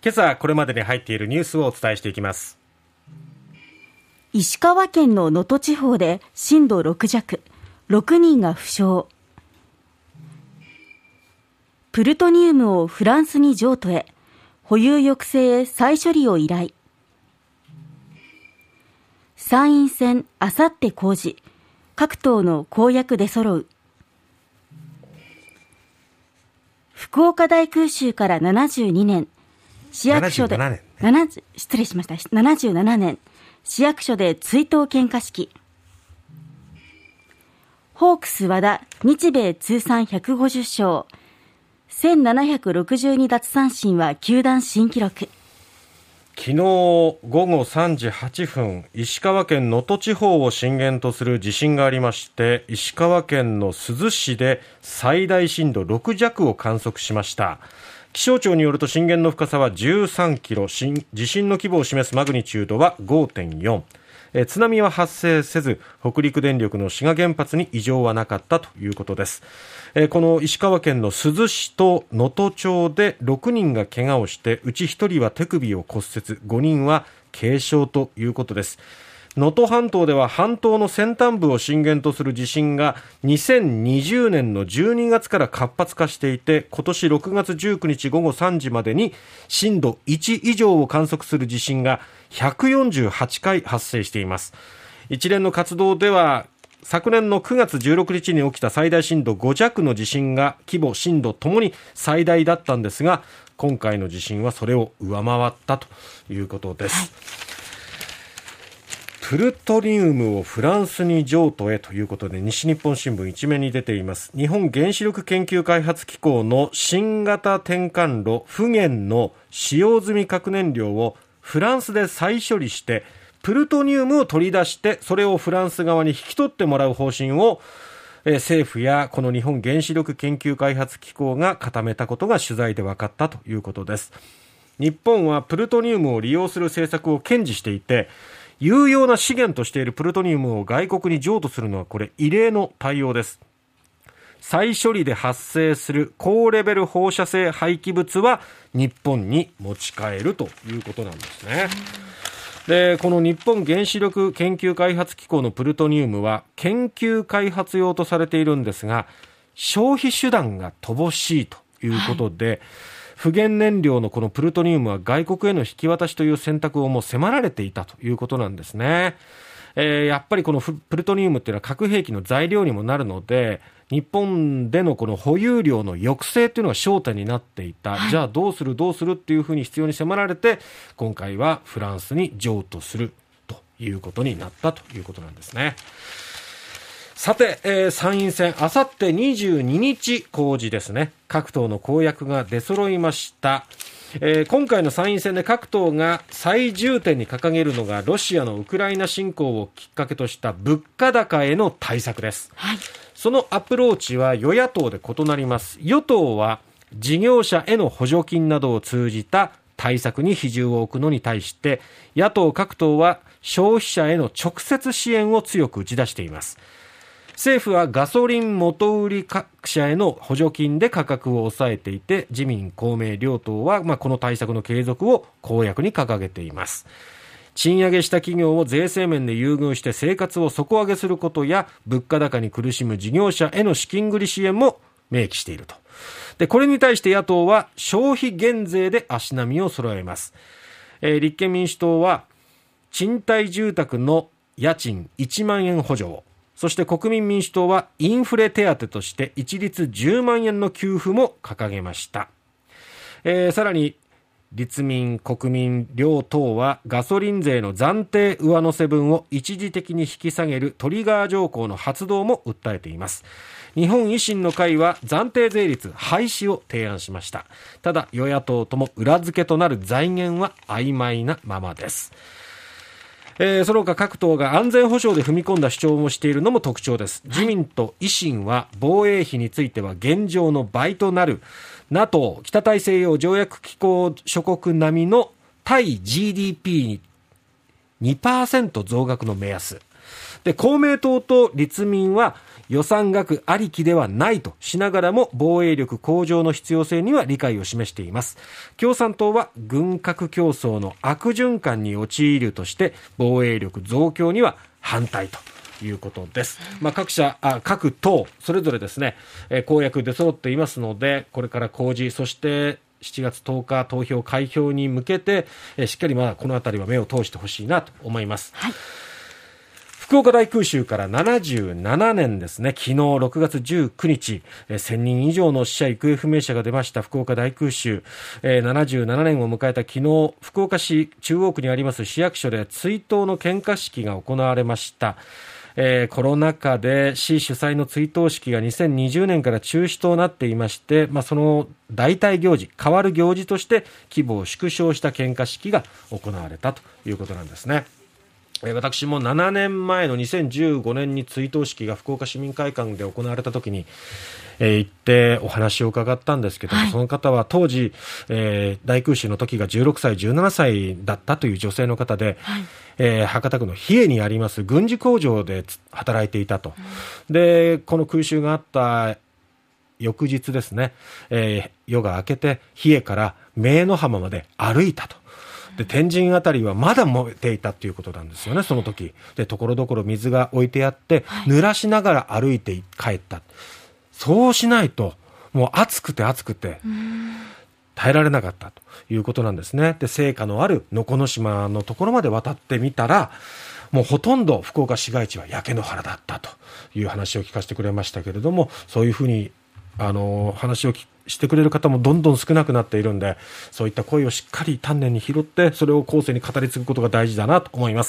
今朝これまでに入っているニュースをお伝えしていきます。石川県の能登地方で震度6弱6人が負傷。プルトニウムをフランスに譲渡へ。保有抑制へ再処理を依頼。参院選あさって公示。各党の公約出揃う。福岡大空襲から72年。市役所で、7770失礼しました。77年、市役所で追悼献花式。ホークス和田、日米通算150勝。1762奪三振は球団新記録。昨日午後3時8分石川県能登地方を震源とする地震がありまして石川県の珠洲市で最大震度6弱を観測しました気象庁によると震源の深さは13キロ。地震の規模を示すマグニチュードは5.4え津波は発生せず北陸電力の滋賀原発に異常はなかったということです。えこの石川県の珠洲市と能登町で6人が怪我をしてうち1人は手首を骨折5人は軽傷ということです。能登半島では半島の先端部を震源とする地震が2020年の12月から活発化していて今年6月19日午後3時までに震度1以上を観測する地震が148回発生しています一連の活動では昨年の9月16日に起きた最大震度5弱の地震が規模、震度ともに最大だったんですが今回の地震はそれを上回ったということです。はいプルトニウムをフランスに譲渡へということで西日本新聞一面に出ています。日本原子力研究開発機構の新型転換炉不燃の使用済み核燃料をフランスで再処理してプルトニウムを取り出してそれをフランス側に引き取ってもらう方針を政府やこの日本原子力研究開発機構が固めたことが取材で分かったということです。日本はプルトニウムを利用する政策を堅持していて有用な資源としているプルトニウムを外国に譲渡するのはこれ異例の対応です再処理で発生する高レベル放射性廃棄物は日本に持ち帰るということなんですね。でこの日本原子力研究開発機構のプルトニウムは研究開発用とされているんですが消費手段が乏しいということで、はい、不燃燃料のこのプルトニウムは外国への引き渡しという選択をもう迫られていたということなんですね。えー、やっぱりこのプルトニウムっていうのは核兵器の材料にもなるので日本でのこの保有量の抑制っていうのが焦点になっていた、はい、じゃあどうするどうするっていうふうに必要に迫られて今回はフランスに譲渡するということになったということなんですね。さて、えー、参院選、あさって22日公示ですね。各党の公約が出揃いました。えー、今回の参院選で各党が最重点に掲げるのがロシアのウクライナ侵攻をきっかけとした物価高への対策です、はい、そのアプローチは与野党で異なります与党は事業者への補助金などを通じた対策に比重を置くのに対して野党各党は消費者への直接支援を強く打ち出しています政府はガソリン元売り各社への補助金で価格を抑えていて自民公明両党は、まあ、この対策の継続を公約に掲げています。賃上げした企業を税制面で優遇して生活を底上げすることや物価高に苦しむ事業者への資金繰り支援も明記していると。でこれに対して野党は消費減税で足並みを揃えます、えー、立憲民主党は賃貸住宅の家賃1万円補助をそして国民民主党はインフレ手当として一律10万円の給付も掲げました。えー、さらに立民、国民両党はガソリン税の暫定上乗せ分を一時的に引き下げるトリガー条項の発動も訴えています。日本維新の会は暫定税率廃止を提案しました。ただ与野党とも裏付けとなる財源は曖昧なままです。えー、その他各党が安全保障で踏み込んだ主張をしているのも特徴です。自民と維新は防衛費については現状の倍となる NATO 北大西洋条約機構諸国並みの対 GDP に2%増額の目安。で、公明党と立民は予算額ありきではないとしながらも防衛力向上の必要性には理解を示しています。共産党は軍拡競争の悪循環に陥るとして防衛力増強には反対と。いうことです。まあ、各社、あ各党、それぞれですね、えー、公約出揃っていますので、これから公示、そして7月10日投票開票に向けて、えー、しっかりまあこのあたりは目を通してほしいなと思います。はい福岡大空襲から77年ですね、昨日6月19日、え、1000人以上の死者・行方不明者が出ました福岡大空襲、えー、77年を迎えた昨日、福岡市中央区にあります市役所で追悼の献花式が行われました。えー、コロナ禍で市主催の追悼式が2020年から中止となっていまして、まあ、その代替行事、変わる行事として規模を縮小した献花式が行われたということなんですね。私も7年前の2015年に追悼式が福岡市民会館で行われた時に、えー、行ってお話を伺ったんですけど、はい、その方は当時、えー、大空襲の時が16歳、17歳だったという女性の方で、はい、えー、博多区の比叡にあります軍事工場で働いていたと。うん、で、この空襲があった翌日ですね、えー、夜が明けて比叡から明の浜まで歩いたと。で、天神あたりはまだ燃えていたっていうことなんですよね、その時。で、ところどころ水が置いてあって、濡らしながら歩いて帰った。そうしないと、もう暑くて暑くて、耐えられなかったということなんですね。で、成果のある能古島のところまで渡ってみたら、もうほとんど福岡市街地は焼け野原だったという話を聞かせてくれましたけれども、そういうふうに、あの、話をしてくれる方もどんどん少なくなっているんで、そういった声をしっかり丹念に拾って、それを後世に語り継ぐことが大事だなと思います。